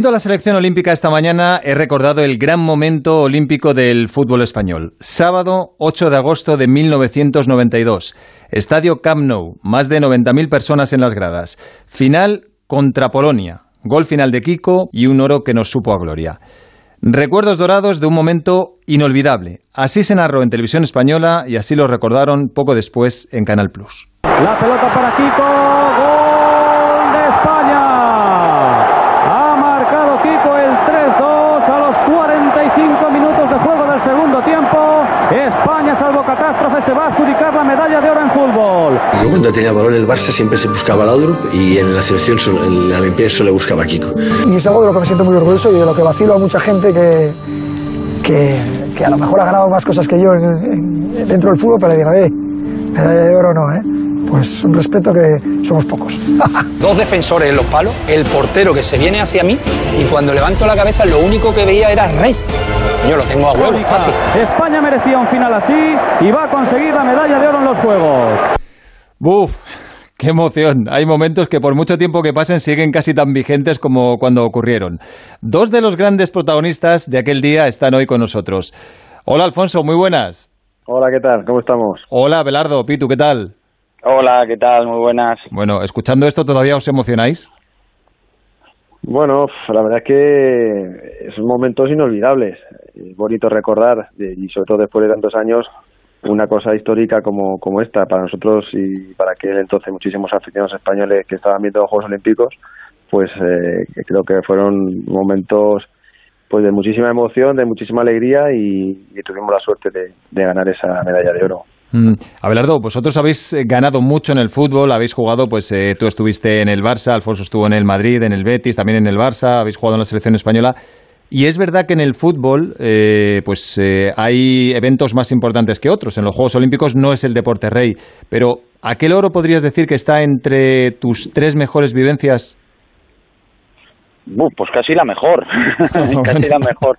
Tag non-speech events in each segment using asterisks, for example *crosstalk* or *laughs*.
Viendo la selección olímpica esta mañana he recordado el gran momento olímpico del fútbol español. Sábado 8 de agosto de 1992. Estadio Camp Nou, más de 90.000 personas en las gradas. Final contra Polonia. Gol final de Kiko y un oro que nos supo a gloria. Recuerdos dorados de un momento inolvidable. Así se narró en televisión española y así lo recordaron poco después en Canal Plus. La pelota para Kiko, gol de España. Ha marcado Kiko el 3-2 a los 45 minutos de juego del segundo tiempo. España, salvo catástrofe, se va a adjudicar la medalla de oro en fútbol. Yo cuando tenía balón en el Barça siempre se buscaba Laudrup y en la selección, en la Olimpiada solo buscaba a Kiko. Y es algo de lo que me siento muy orgulloso y de lo que vacilo a mucha gente que, que, que a lo mejor ha ganado más cosas que yo en- en- dentro del fútbol, pero le diga, eh, medalla de oro no, ¿eh? Pues un respeto que somos pocos. *laughs* Dos defensores en los palos, el portero que se viene hacia mí y cuando levanto la cabeza lo único que veía era Rey. Yo lo tengo a huevo, fácil. España merecía un final así y va a conseguir la medalla de oro en los Juegos. ¡Buf! ¡Qué emoción! Hay momentos que por mucho tiempo que pasen siguen casi tan vigentes como cuando ocurrieron. Dos de los grandes protagonistas de aquel día están hoy con nosotros. Hola Alfonso, muy buenas. Hola, ¿qué tal? ¿Cómo estamos? Hola Belardo, Pitu, ¿qué tal? Hola, ¿qué tal? Muy buenas. Bueno, escuchando esto todavía os emocionáis. Bueno, la verdad es que son momentos inolvidables. Es bonito recordar, y sobre todo después de tantos años, una cosa histórica como, como esta para nosotros y para aquel entonces muchísimos aficionados españoles que estaban viendo los Juegos Olímpicos, pues eh, creo que fueron momentos pues de muchísima emoción, de muchísima alegría y, tuvimos la suerte de, de ganar esa medalla de oro. Mm, Abelardo, vosotros habéis eh, ganado mucho en el fútbol, habéis jugado, pues eh, tú estuviste en el Barça, Alfonso estuvo en el Madrid, en el Betis, también en el Barça, habéis jugado en la selección española. Y es verdad que en el fútbol, eh, pues eh, hay eventos más importantes que otros. En los Juegos Olímpicos no es el deporte rey, pero ¿aquel oro podrías decir que está entre tus tres mejores vivencias? Pues casi la mejor. *laughs* *laughs* casi la mejor.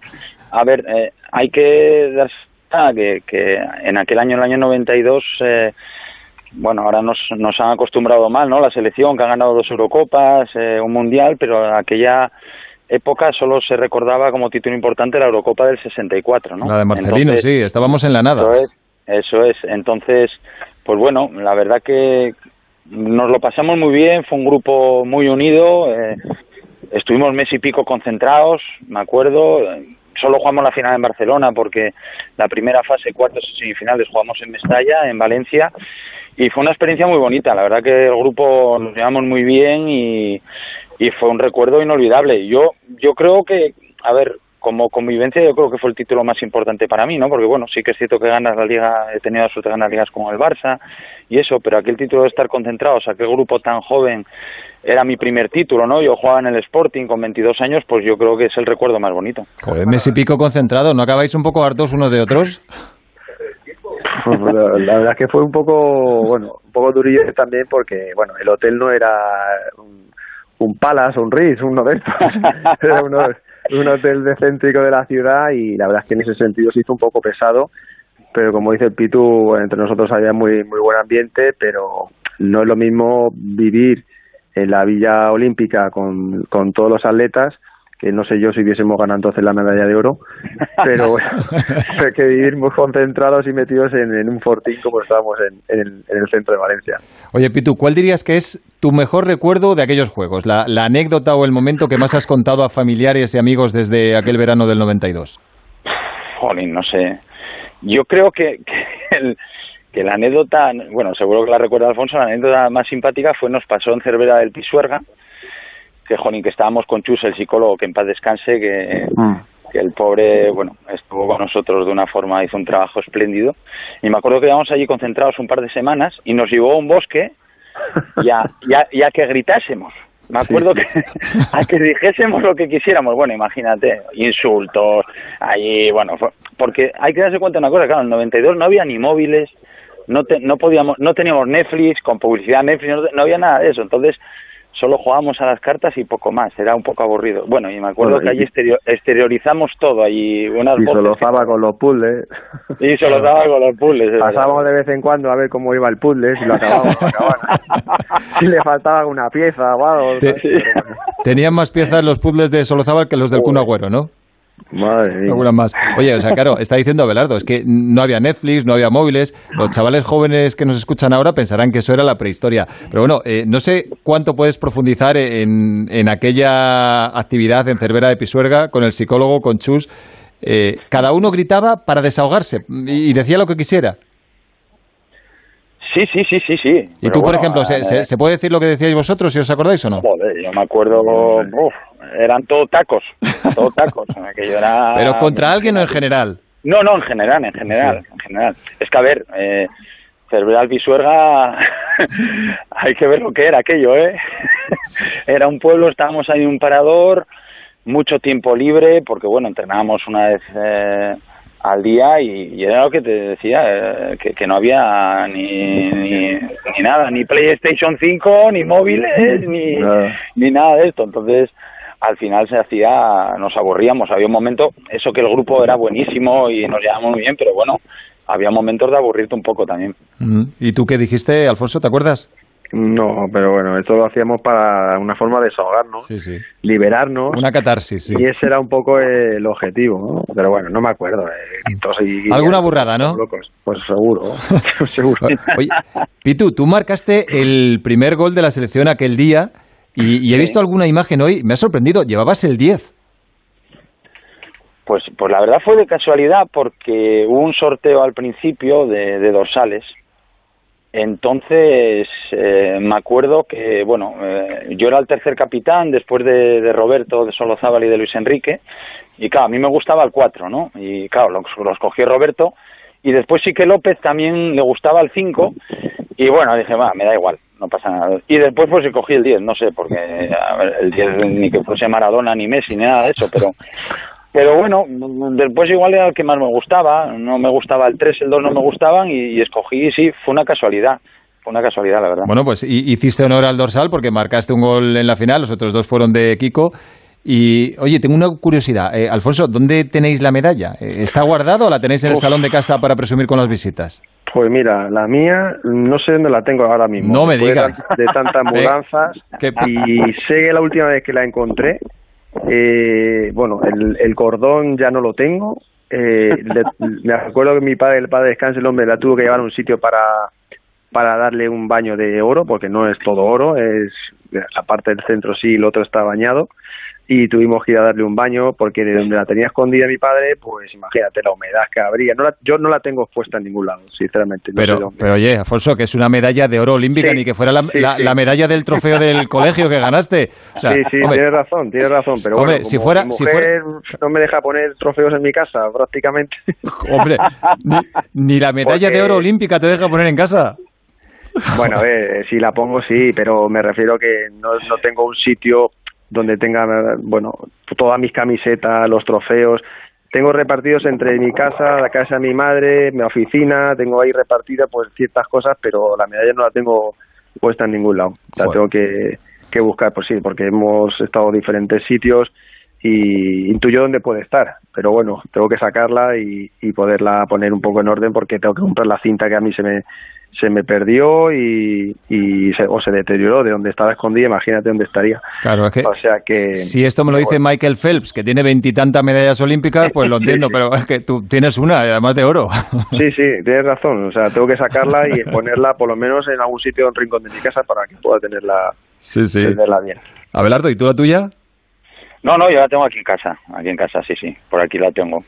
A ver, eh, hay que darse cuenta que, que en aquel año, el año 92, eh, bueno, ahora nos, nos han acostumbrado mal, ¿no? La selección que ha ganado dos Eurocopas, eh, un Mundial, pero en aquella época solo se recordaba como título importante la Eurocopa del 64, ¿no? La de Marcelino, Entonces, sí, estábamos en la nada. Eso es, eso es. Entonces, pues bueno, la verdad que nos lo pasamos muy bien, fue un grupo muy unido, eh, estuvimos mes y pico concentrados, me acuerdo, solo jugamos la final en Barcelona porque la primera fase, cuartos y semifinales jugamos en Mestalla, en Valencia, y fue una experiencia muy bonita, la verdad que el grupo nos llevamos muy bien y, y fue un recuerdo inolvidable. Yo, yo creo que, a ver, como convivencia yo creo que fue el título más importante para mí, ¿no? Porque bueno, sí que es cierto que ganas la liga, he tenido la suerte de ganar ligas como el Barça y eso, pero aquel título de estar concentrados, aquel grupo tan joven, era mi primer título, ¿no? Yo jugaba en el Sporting con 22 años, pues yo creo que es el recuerdo más bonito. Joder, mes y pico concentrado, ¿no acabáis un poco hartos unos de otros? Pues, la, la verdad es que fue un poco, bueno, un poco durillo también porque, bueno, el hotel no era un, un Palace, un Ritz, uno de estos. *laughs* era uno- un hotel de céntrico de la ciudad y la verdad es que en ese sentido se hizo un poco pesado. Pero como dice el Pitu, entre nosotros había muy, muy buen ambiente, pero no es lo mismo vivir en la Villa Olímpica con, con todos los atletas que no sé yo si hubiésemos ganado entonces la medalla de oro, pero bueno, *laughs* *laughs* hay que vivir muy concentrados y metidos en, en un fortín como estábamos en, en el, en el centro de Valencia. Oye, Pitu, ¿cuál dirías que es tu mejor recuerdo de aquellos juegos? La, la anécdota o el momento que más has contado a familiares y amigos desde aquel verano del 92. Jolín, no sé. Yo creo que, que, el- que la anécdota, bueno, seguro que la recuerda Alfonso, la anécdota más simpática fue nos pasó en Cervera del Pisuerga, que que estábamos con Chus, el psicólogo, que en paz descanse, que, que el pobre, bueno, estuvo con nosotros de una forma, hizo un trabajo espléndido. Y me acuerdo que íbamos allí concentrados un par de semanas y nos llevó a un bosque y a, y a- y a que gritásemos. Me acuerdo que a que dijésemos lo que quisiéramos. Bueno, imagínate, insultos, allí, bueno, porque hay que darse cuenta de una cosa, claro, en el 92 no había ni móviles, no, te- no podíamos, no teníamos Netflix, con publicidad Netflix, no, no había nada de eso. Entonces, solo jugábamos a las cartas y poco más, era un poco aburrido. Bueno, y me acuerdo Bueno, que y- allí exterior- exteriorizamos todo, allí unas Y voces solozaba con los puzzles. que- y daba con los puzzles. Pasábamos de vez en cuando a ver cómo iba el puzzle, si lo acabábamos *laughs* si le faltaba una pieza Tenían más piezas los puzzles de Solozábal que los del Kun Agüero, ¿no? Madre mía. Más. Oye, o sea, claro, está diciendo Abelardo, es que no había Netflix, no había móviles. Los chavales jóvenes que nos escuchan ahora pensarán que eso era la prehistoria. Pero bueno, eh, no sé cuánto puedes profundizar en, en aquella actividad en Cervera de Pisuerga con el psicólogo, con Chus. Eh, cada uno gritaba para desahogarse y decía lo que quisiera. Sí, sí, sí, sí, sí. Y Pero tú, por bueno, ejemplo, ¿se, eh, se- se puede decir lo que decíais vosotros, si os acordáis o no? Joder, yo me acuerdo, uf, eran todo tacos, todo tacos. aquello era- *laughs* Pero contra alguien o en general. No, no, en general, en general, en general. Es que, a ver, eh, Cerveral Pisuerga, *laughs* hay que ver lo que era aquello, ¿eh? *laughs* era un pueblo, estábamos ahí en un parador, mucho tiempo libre, porque, bueno, entrenábamos una vez eh, al día y, y era lo que te decía, eh, que, que no había ni, ni, ni nada, ni PlayStation 5, ni móviles, *laughs* ni Nada. ni nada de esto. Entonces, al final se hacía, nos aburríamos. Había un momento, eso que el grupo era buenísimo y nos llevábamos muy bien, pero bueno, había momentos de aburrirte un poco también. Mm. ¿Y tú qué dijiste, Alfonso? ¿Te acuerdas? No, pero bueno, esto lo hacíamos para una forma de desahogarnos, Sí, sí. liberarnos. Una catarsis, sí. Y ese era un poco el objetivo, ¿no? Pero bueno, no me acuerdo. eh, y- Alguna burrada, ¿no? Locos. Pues seguro, *laughs* *laughs* seguro. Oye, Pitu, tú marcaste el primer gol de la selección aquel día y, y he Sí. visto alguna imagen hoy, me ha sorprendido, llevabas el 10. Pues, pues la verdad fue de casualidad porque hubo un sorteo al principio de, de dorsales. Entonces eh, me acuerdo que, bueno, eh, yo era el tercer capitán después de, de Roberto, de Solozábal y de Luis Enrique. Y claro, a mí me gustaba el 4, ¿no? Y claro, los, los cogió Roberto. Y después sí que López también le gustaba el 5. Y bueno, dije, va, me da igual, no pasa nada. Y después pues cogí el 10, no sé, porque el 10 ni que fuese Maradona, ni Messi, ni nada de eso, pero... Pero bueno, después igual era el que más me gustaba, no me gustaba el 3, el 2 no me gustaban y, y escogí, sí, fue una casualidad, fue una casualidad la verdad. Bueno, pues hi- hiciste honor al dorsal porque marcaste un gol en la final, los otros dos fueron de Kiko. Y, oye, tengo una curiosidad. Eh, Alfonso, ¿dónde tenéis la medalla? Eh, ¿Está guardada o la tenéis en el Uf. salón de casa para presumir con las visitas? Pues mira, la mía no sé dónde la tengo ahora mismo. No me de digas. De tantas *laughs* Eh, mudanzas. Y sé que la última vez que la encontré, eh, bueno, el, el cordón ya no lo tengo. Eh, *laughs* le- me acuerdo que mi padre, el padre descanse, el hombre la tuvo que llevar a un sitio para, para darle un baño de oro, porque no es todo oro, es la parte del centro sí, el otro está bañado. Y tuvimos que ir a darle un baño porque de donde la tenía escondida mi padre, pues imagínate la humedad que habría. No la- yo no la tengo expuesta en ningún lado, sinceramente. no Pero, pero oye, Alfonso, que es una medalla de oro olímpica, Sí, ni que fuera la, sí, la- sí. la medalla del trofeo del *laughs* colegio que ganaste. O sea, sí, sí, hombre, tienes razón, tienes razón, pero Hombre, bueno, si fuera- mi si mujer no me deja poner trofeos en mi casa, prácticamente. *laughs* hombre, ni, ni la medalla Porque- de oro olímpica te deja poner en casa. bueno, a ver, si la pongo sí, pero me refiero que no, no tengo un sitio donde tenga, bueno, todas mis camisetas, los trofeos. Tengo repartidos entre mi casa, la casa de mi madre, mi oficina, tengo ahí repartidas pues ciertas cosas, pero la medalla no la tengo puesta en ningún lado. La Joder. tengo que, que buscar, pues sí, porque hemos estado en diferentes sitios y intuyo dónde puede estar. Pero bueno, tengo que sacarla y, y poderla poner un poco en orden porque tengo que comprar la cinta que a mí se me se me perdió y, y se, o se deterioró de donde estaba escondida, imagínate dónde estaría. Claro, es que O sea que... si esto me lo dice Michael Phelps, que tiene veintitantas medallas olímpicas, pues lo entiendo, *laughs* sí. pero es que tú tienes una, además de oro. *laughs* Sí, sí, tienes razón. O sea, tengo que sacarla y *laughs* ponerla por lo menos en algún sitio, en un rincón de mi casa para que pueda tenerla, Sí, sí. tenerla bien. Abelardo, ¿y tú la tuya? No, no, yo la tengo aquí en casa, aquí en casa, sí, sí, por aquí la tengo,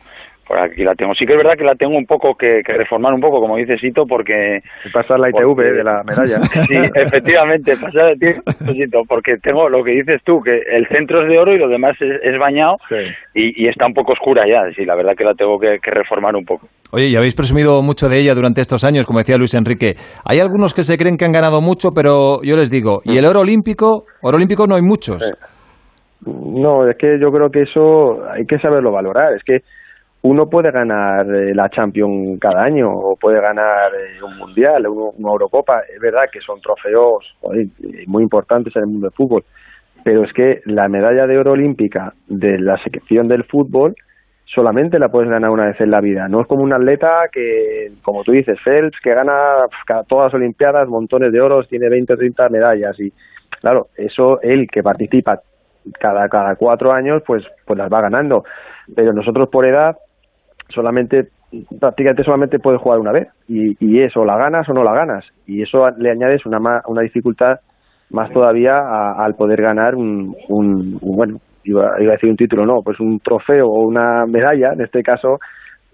por aquí la tengo. Sí que es verdad que la tengo un poco que, que reformar un poco, como dice Sito, porque... Pasar la ITV porque- de la medalla. *laughs* Sí, efectivamente, pasar de tiempo, *laughs* Sito, porque tengo lo que dices tú, que el centro es de oro y lo demás es, es bañado Sí. y, y está un poco oscura ya, sí, la verdad que la tengo que, que reformar un poco. Oye, y habéis presumido mucho de ella durante estos años, como decía Luis Enrique. Hay algunos que se creen que han ganado mucho, pero yo les digo, ¿y el oro olímpico? Oro olímpico no hay muchos. Sí. No, es que yo creo que eso hay que saberlo valorar. Es que uno puede ganar eh, la Champions cada año o puede ganar eh, un Mundial, una Eurocopa. Es verdad que son trofeos muy importantes en el mundo del fútbol, pero es que la medalla de oro olímpica de la selección del fútbol solamente la puedes ganar una vez en la vida. No es como un atleta que, como tú dices, Phelps, que gana todas las Olimpiadas montones de oros, tiene 20 o 30 medallas. Y claro, eso él que participa cada, cada cuatro años, pues, pues las va ganando. Pero nosotros por edad solamente prácticamente solamente puedes jugar una vez y, y eso la ganas o no la ganas y eso le añades una una dificultad más todavía al poder ganar un, un, bueno iba, iba, a decir un título no pues un trofeo o una medalla en este caso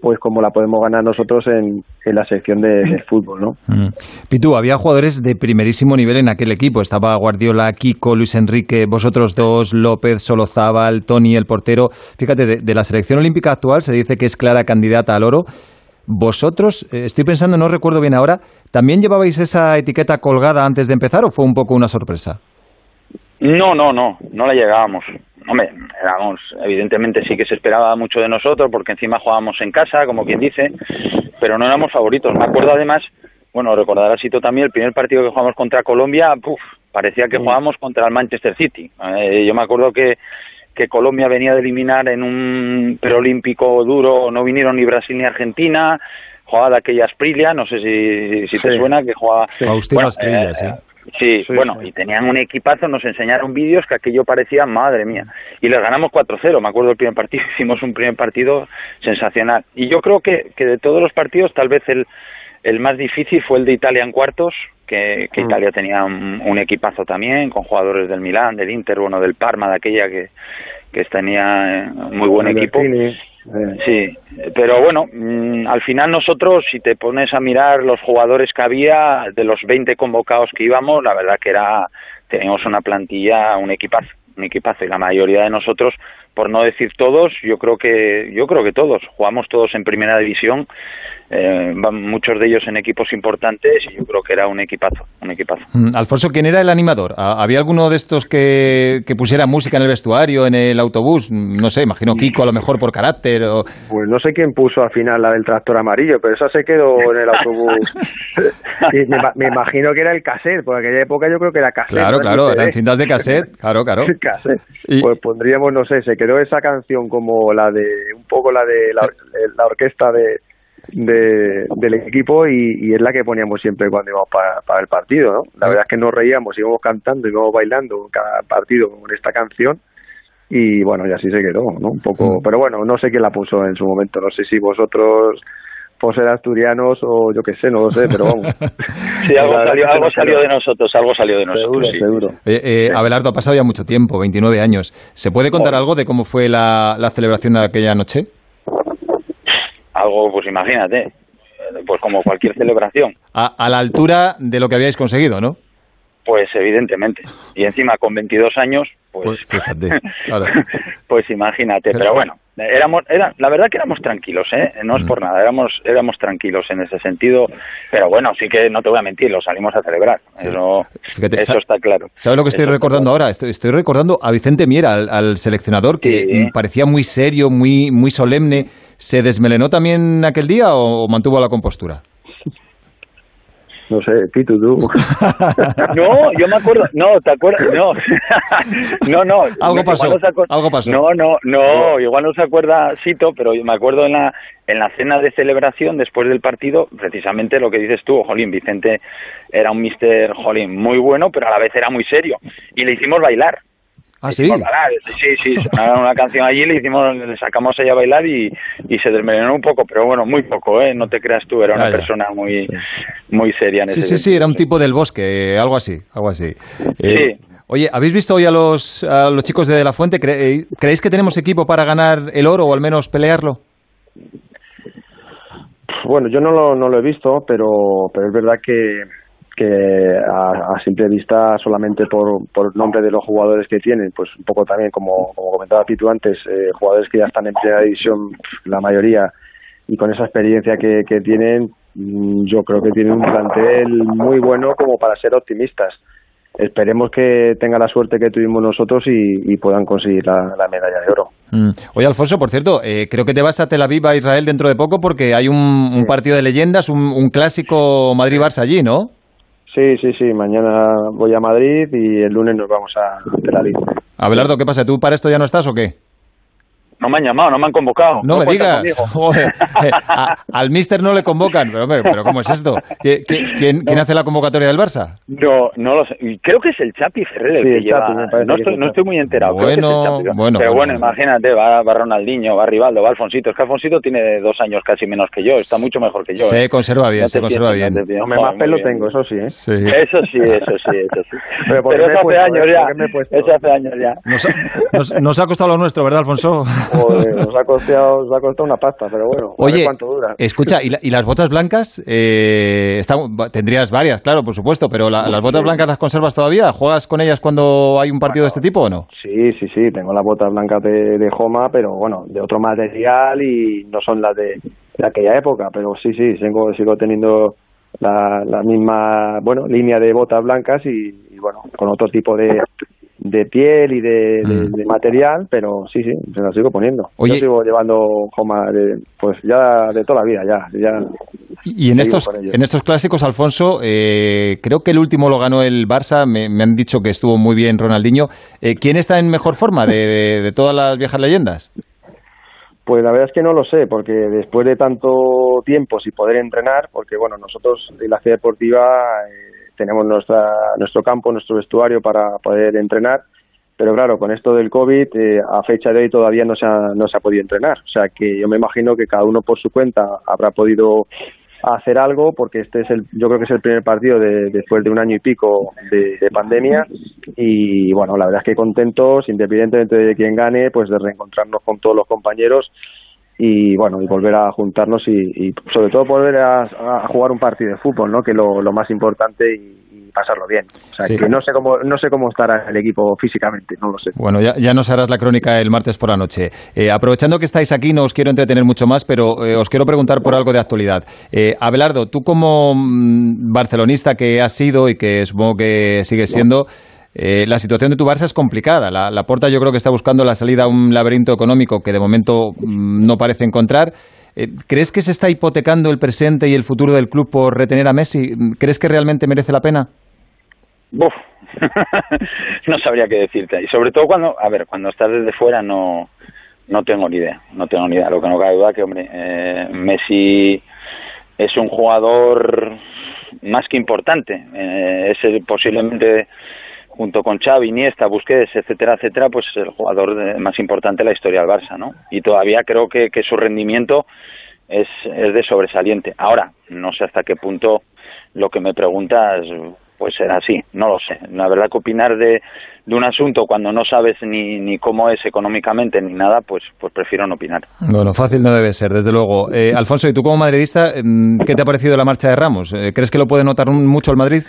pues como la podemos ganar nosotros en, en la sección de, del fútbol, ¿no? Mm. Pitu, había jugadores de primerísimo nivel en aquel equipo. Estaba Guardiola, Kiko, Luis Enrique, vosotros dos, López, Solozábal, Tony, el portero. Fíjate, de, la selección olímpica actual se dice que es clara candidata al oro. Vosotros, eh, estoy pensando, no recuerdo bien ahora, ¿también llevabais esa etiqueta colgada antes de empezar o fue un poco una sorpresa? No, no, no, no la llegábamos hombre, éramos, evidentemente sí que se esperaba mucho de nosotros porque encima jugábamos en casa, como quien dice, pero no éramos favoritos. Me acuerdo además, bueno, recordarás Sito también el primer partido que jugamos contra Colombia, puf, parecía que jugábamos contra el Manchester City. Eh, yo me acuerdo que que Colombia venía de eliminar en un preolímpico duro, no vinieron ni Brasil ni Argentina, jugaba de aquella Sprilia, no sé si, si te suena, que jugaba... Faustino Sprilia, sí. Sí, bueno, y tenían un equipazo, nos enseñaron vídeos que aquello parecía, madre mía. Y les ganamos 4-0, me acuerdo del primer partido, *laughs* hicimos un primer partido sensacional. Y yo creo que, que de todos los partidos, tal vez el, el más difícil fue el de Italia en cuartos, que, que mm. Italia tenía un, equipazo también, con jugadores del Milán, del Inter, bueno, del Parma, de aquella que, que tenía eh, muy buen equipo. Sí, pero bueno, mm, al final nosotros, si te pones a mirar los jugadores que había, de los 20 convocados que íbamos, la verdad que era, teníamos una plantilla, un equipazo, un equipazo, y la mayoría de nosotros, por no decir todos, yo creo que, yo creo que todos, jugamos todos en primera división, eh, van muchos de ellos en equipos importantes y yo creo que era un equipazo, un equipazo. Mm, Alfonso, ¿quién era el animador? ¿Había alguno de estos que, que, pusiera música en el vestuario, en el autobús? No sé, imagino Kiko a lo mejor por carácter. O... Pues no sé quién puso al final la del tractor amarillo, pero esa se quedó en el autobús. *laughs* me, imagino que era el cassette, porque en aquella época yo creo que era cassette. Claro, claro, eran cintas de cassette, claro, claro. *laughs* Pues pondríamos, no sé, se quedó esa canción como la de, un poco la de la orquesta de de, del equipo y, es la que poníamos siempre cuando íbamos para, el partido, ¿no? La verdad es que nos reíamos, íbamos cantando, íbamos bailando cada partido con esta canción y bueno, y así se quedó, ¿no? Un poco, pero bueno, no sé quién la puso en su momento, no sé si vosotros por ser asturianos o yo qué sé, no lo sé, pero vamos. *laughs* sí, algo salió, algo salió de nosotros, algo salió de nosotros. Seguro, eh, Abelardo, ha pasado ya mucho tiempo, 29 años. ¿Se puede contar algo de cómo fue la, la celebración de aquella noche? algo, pues imagínate, pues como cualquier celebración. A, la altura de lo que habíais conseguido, ¿no? Pues evidentemente. Y encima con 22 años, pues, pues fíjate. *laughs* pues imagínate, pero bueno, éramos era la verdad que éramos tranquilos eh no es mm. por nada éramos éramos tranquilos en ese sentido pero bueno sí que no te voy a mentir lo salimos a celebrar eso eso está claro. sabes lo que estoy recordando ahora estoy, estoy, recordando a Vicente Miera al, seleccionador que parecía muy serio muy muy solemne. Se desmelenó también aquel día o mantuvo la compostura no sé, Pitu, tú. *laughs* no, yo me acuerdo, no, ¿te acuerdas? No, *laughs* no, no. Algo pasó, algo pasó. No, no, no, igual no se acuerda Sito, pero yo me acuerdo en la, en la cena de celebración después del partido, precisamente lo que dices tú, Jolín, Vicente era un mister, Jolín, muy bueno, pero a la vez era muy serio. Y le hicimos bailar. Ah, sí. Sí, sí, una canción allí, le hicimos, le sacamos ella a bailar y, y se desmelenó un poco, pero bueno, muy poco, ¿eh? No te creas tú, era una persona muy, muy seria en Sí, sí, sí, era un tipo del bosque, algo así, algo así. Eh, sí. Oye, ¿habéis visto hoy a los, a los chicos de, de La Fuente? Eh, ¿Creéis que tenemos equipo para ganar el oro o al menos pelearlo? Bueno, yo no lo, no lo he visto, pero, pero es verdad que que a, simple vista solamente por, por el nombre de los jugadores que tienen, pues un poco también como, como comentaba Pitu antes, eh, jugadores que ya están en primera división, la mayoría, y con esa experiencia que, que tienen, mm, yo creo que tienen un plantel muy bueno como para ser optimistas. Esperemos que tenga la suerte que tuvimos nosotros y, puedan conseguir la, medalla de oro. Mm. Oye, Alfonso, por cierto, eh, creo que te vas a Tel Aviv, a Israel, dentro de poco porque hay un, partido de leyendas, un, un clásico Madrid-Barça allí, ¿no? Sí, sí, sí. Mañana voy a Madrid y el lunes nos vamos a Tel. Abelardo, ¿qué pasa? ¿Tú para esto ya no estás o qué? No me han llamado, no me han convocado. No, me digas. *laughs* Eh, al mister no le convocan. Pero, pero ¿cómo es esto? ¿Quién, quién, hace la convocatoria del Barça? No, no lo sé. Creo que es el Chapi Ferrer el que lleva. no, estoy, no estoy muy enterado. Bueno, bueno. Pero bueno, imagínate, va, va, Ronaldinho, va Rivaldo, va Alfonsito. Es que Alfonsito tiene dos años casi menos que yo. Está mucho mejor que yo. Se ¿eh? conserva bien, se conserva bien. No me más pelo tengo, eso sí, ¿eh? Sí. Eso sí, eso sí, eso sí. *laughs* Pero, pero eso hace años ¿eh? ya. Eso hace años ya. Nos, nos, ha costado lo nuestro, ¿verdad, Alfonso? *laughs* Joder, nos ha costado, ha costado una pasta, pero bueno, Oye, cuánto dura. escucha, ¿y, las botas blancas? Eh, tendrías varias, claro, por supuesto, pero ¿las botas blancas las conservas todavía? ¿Juegas con ellas cuando hay un partido de este tipo o no? Sí, sí, sí, tengo las botas blancas de, de Joma, pero bueno, de otro material y no son las de, aquella época, pero sí, sí, sigo, sigo teniendo la, la misma, bueno, línea de botas blancas y, y bueno, con otro tipo de de piel y de, mm. material, pero sí, sí, se la sigo poniendo. Yo sigo llevando Joma de, pues ya de toda la vida, ya. ya y en estos, en estos clásicos, Alfonso, eh, creo que el último lo ganó el Barça, me, han dicho que estuvo muy bien Ronaldinho. Eh, ¿Quién está en mejor forma de, de, todas las viejas leyendas? Pues la verdad es que no lo sé, porque después de tanto tiempo sin poder entrenar, porque bueno, nosotros en la ciudad deportiva eh, tenemos nuestra, nuestro campo, nuestro vestuario para poder entrenar, pero claro, con esto del COVID, eh, a fecha de hoy todavía no se, ha, no se ha podido entrenar. O sea que yo me imagino que cada uno por su cuenta habrá podido hacer algo porque este es el yo creo que es el primer partido de, después de un año y pico de, de, pandemia y bueno la verdad es que contentos independientemente de quién gane pues de reencontrarnos con todos los compañeros y bueno y volver a juntarnos y, sobre todo volver a, jugar un partido de fútbol no que lo, lo más importante y, pasarlo bien. O sea que no sé cómo no sé cómo estará el equipo físicamente no lo sé. Bueno ya, ya nos harás la crónica el martes por la noche. Eh, aprovechando que estáis aquí no os quiero entretener mucho más pero eh, os quiero preguntar por algo de actualidad. Eh, Abelardo tú como mm, barcelonista que has sido y que supongo que sigues siendo eh, la situación de tu Barça es complicada. La, la, Porta yo creo que está buscando la salida a un laberinto económico que de momento mm, no parece encontrar. Eh, ¿Crees que se está hipotecando el presente y el futuro del club por retener a Messi? ¿Crees que realmente merece la pena? Buf. *laughs* no sabría qué decirte. Y sobre todo cuando, a ver, cuando estás desde fuera no, no tengo ni idea. No tengo ni idea. Lo que no cabe duda que, hombre, eh, Messi es un jugador más que importante. es el, posiblemente junto con Xavi, Iniesta, Busquets, etcétera, etcétera, pues el jugador más importante de la historia del Barça, ¿no? Y todavía creo que, que su rendimiento es, es de sobresaliente. Ahora, no sé hasta qué punto lo que me preguntas pues será así, no lo sé. La verdad que opinar de, de un asunto cuando no sabes ni, ni cómo es económicamente ni nada, pues, pues prefiero no opinar. Bueno, fácil no debe ser, desde luego. Eh, Alfonso, ¿y tú como madridista, mm, qué te ha parecido la marcha de Ramos? Eh, ¿Crees que lo puede notar mucho el Madrid?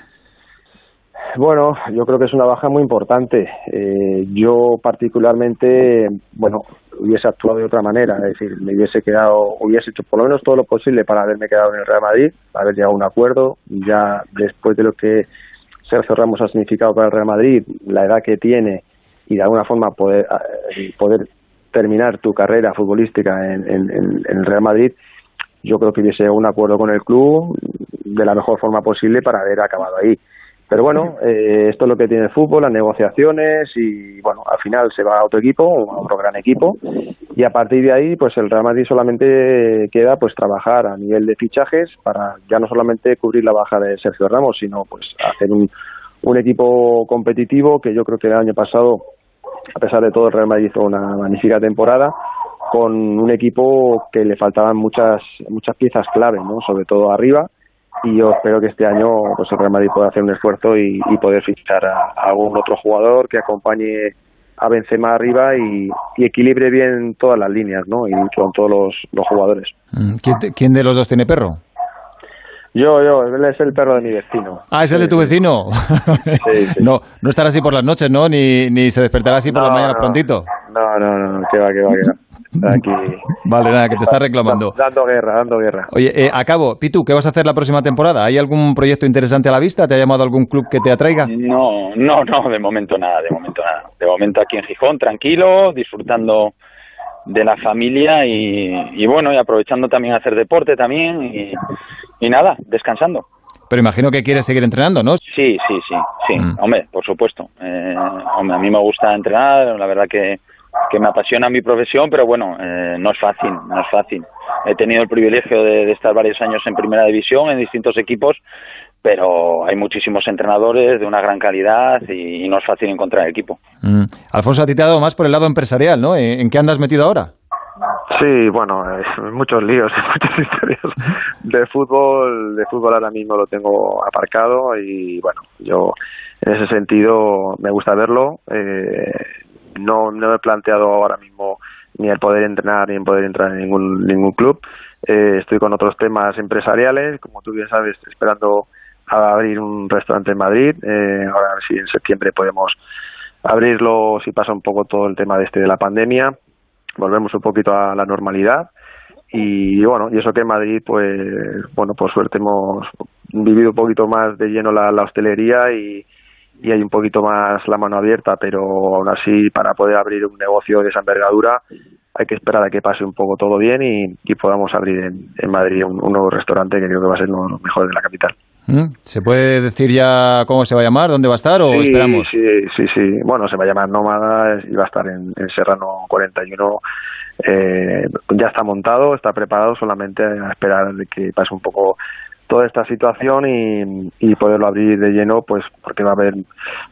Bueno, yo creo que es una baja muy importante. Eh, yo particularmente, bueno, hubiese actuado de otra manera, es decir, me hubiese quedado, hubiese hecho por lo menos todo lo posible para haberme quedado en el Real Madrid, haber llegado a un acuerdo, ya después de lo que Sergio Ramos ha significado para el Real Madrid, la edad que tiene y de alguna forma poder, poder terminar tu carrera futbolística en, en el Real Madrid, yo creo que hubiese un acuerdo con el club de la mejor forma posible para haber acabado ahí. Pero bueno, eh, esto es lo que tiene el fútbol, las negociaciones y bueno, al final se va a otro equipo, a otro gran equipo y a partir de ahí pues el Real Madrid solamente queda pues trabajar a nivel de fichajes para ya no solamente cubrir la baja de Sergio Ramos, sino pues hacer un, un equipo competitivo que yo creo que el año pasado, a pesar de todo, el Real Madrid hizo una magnífica temporada con un equipo que le faltaban muchas muchas piezas clave, ¿no? sobre todo arriba y yo espero que este año pues el Real Madrid pueda hacer un esfuerzo y, poder fichar a, algún otro jugador que acompañe a Benzema arriba y, equilibre bien todas las líneas, ¿no? Y con todos los, jugadores. Mm, ¿Quién, de los dos tiene perro? Yo, yo, él es el perro de mi vecino. Ah, ¿es el de tu vecino? *laughs* No, no estará así por las noches, ¿no? Ni, ni se despertará así por las mañanas prontito. No, no, no, que va, que va, que va. Aquí. Vale, nada, que te está reclamando. Dando guerra, dando guerra. Oye, eh, acabo. Pitu, ¿qué vas a hacer la próxima temporada? ¿Hay algún proyecto interesante a la vista? ¿Te ha llamado algún club que te atraiga? No, no, no, de momento nada, de momento nada. De momento aquí en Gijón, tranquilo, disfrutando de la familia y, bueno, y aprovechando también a hacer deporte también y, y nada, descansando. Pero imagino que quieres seguir entrenando, ¿no? Sí, sí, sí, sí. Mm. Hombre, por supuesto. Eh, hombre, a mí me gusta entrenar, la verdad que, que me apasiona mi profesión, pero bueno, eh, no es fácil, no es fácil. He tenido el privilegio de, estar varios años en primera división, en distintos equipos, pero hay muchísimos entrenadores de una gran calidad y, no es fácil encontrar equipo. Mm. Alfonso, a ti te ha dado más por el lado empresarial, ¿no? ¿En qué andas metido ahora? Sí, bueno, muchos líos, *laughs* muchas historias de fútbol. De fútbol ahora mismo lo tengo aparcado y bueno, yo en ese sentido me gusta verlo. Eh, no, no me he planteado ahora mismo ni el poder entrenar ni el poder entrar en ningún, ningún club. Eh, estoy con otros temas empresariales, como tú bien sabes, esperando a abrir un restaurante en Madrid. Eh, ahora a ver si en septiembre podemos abrirlo si pasa un poco todo el tema de este de la pandemia volvemos un poquito a la normalidad y bueno y eso que en Madrid pues bueno por suerte hemos vivido un poquito más de lleno la, hostelería y, y, hay un poquito más la mano abierta pero aún así para poder abrir un negocio de esa envergadura hay que esperar a que pase un poco todo bien y, podamos abrir en, Madrid un, un, nuevo restaurante que creo que va a ser uno de los mejores de la capital. ¿Mm? ¿Se puede decir ya cómo se va a llamar, dónde va a estar o esperamos? Sí, sí, sí. Bueno, se va a llamar Nómada y va a estar en, Serrano 41. Eh, ya está montado, está preparado, solamente a esperar de que pase un poco toda esta situación y, y, poderlo abrir de lleno, pues porque va a haber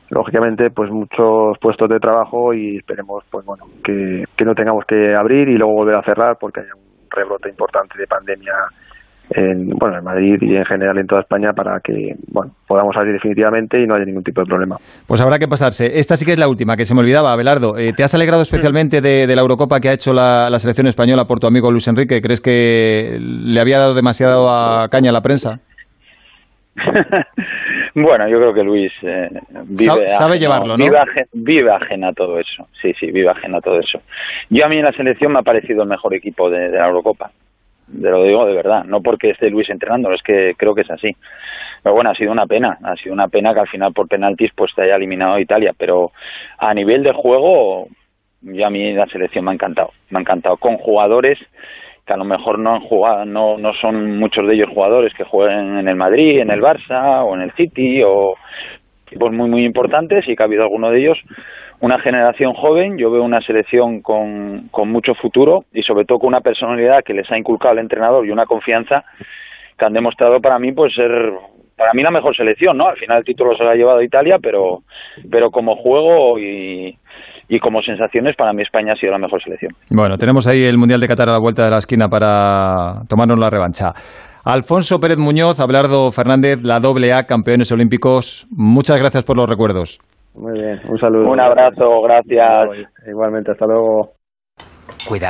lógicamente pues muchos puestos de trabajo y esperemos pues bueno que, no tengamos que abrir y luego volver a cerrar porque hay un rebrote importante de pandemia en, bueno, en Madrid y en general en toda España para que bueno, podamos salir definitivamente y no haya ningún tipo de problema. Pues habrá que pasarse. Esta sí que es la última, que se me olvidaba, Abelardo. Eh, ¿Te has alegrado especialmente de, la Eurocopa que ha hecho la, selección española por tu amigo Luis Enrique? ¿Crees que le había dado demasiado a caña a la prensa? *laughs* bueno, yo creo que Luis eh, vive, sabe, llevarlo, ¿no? Vive, ajena a todo eso. Sí, sí, vive ajena a todo eso. Yo a mí en la selección me ha parecido el mejor equipo de la Eurocopa de lo digo de verdad, no porque esté Luis entrenando, es que creo que es así. Pero bueno, ha sido una pena, ha sido una pena que al final por penaltis pues te haya eliminado Italia, pero a nivel de juego, yo a mí la selección me ha encantado, me ha encantado, con jugadores que a lo mejor no han jugado, no, no son muchos de ellos jugadores que jueguen en el Madrid, en el Barça o en el City o equipos muy muy importantes y que ha habido alguno de ellos una generación joven, yo veo una selección con, con mucho futuro y sobre todo con una personalidad que les ha inculcado el entrenador y una confianza que han demostrado para mí pues ser para mí la mejor selección, ¿no? Al final el título se lo ha llevado Italia, pero pero como juego y, y como sensaciones para mí España ha sido la mejor selección. Bueno, tenemos ahí el Mundial de Qatar a la vuelta de la esquina para tomarnos la revancha. Alfonso Pérez Muñoz, Abelardo Fernández, la doble A, campeones olímpicos, muchas gracias por los recuerdos. Muy bien, un saludo. Un abrazo, gracias. Igualmente, hasta luego. Cuidado.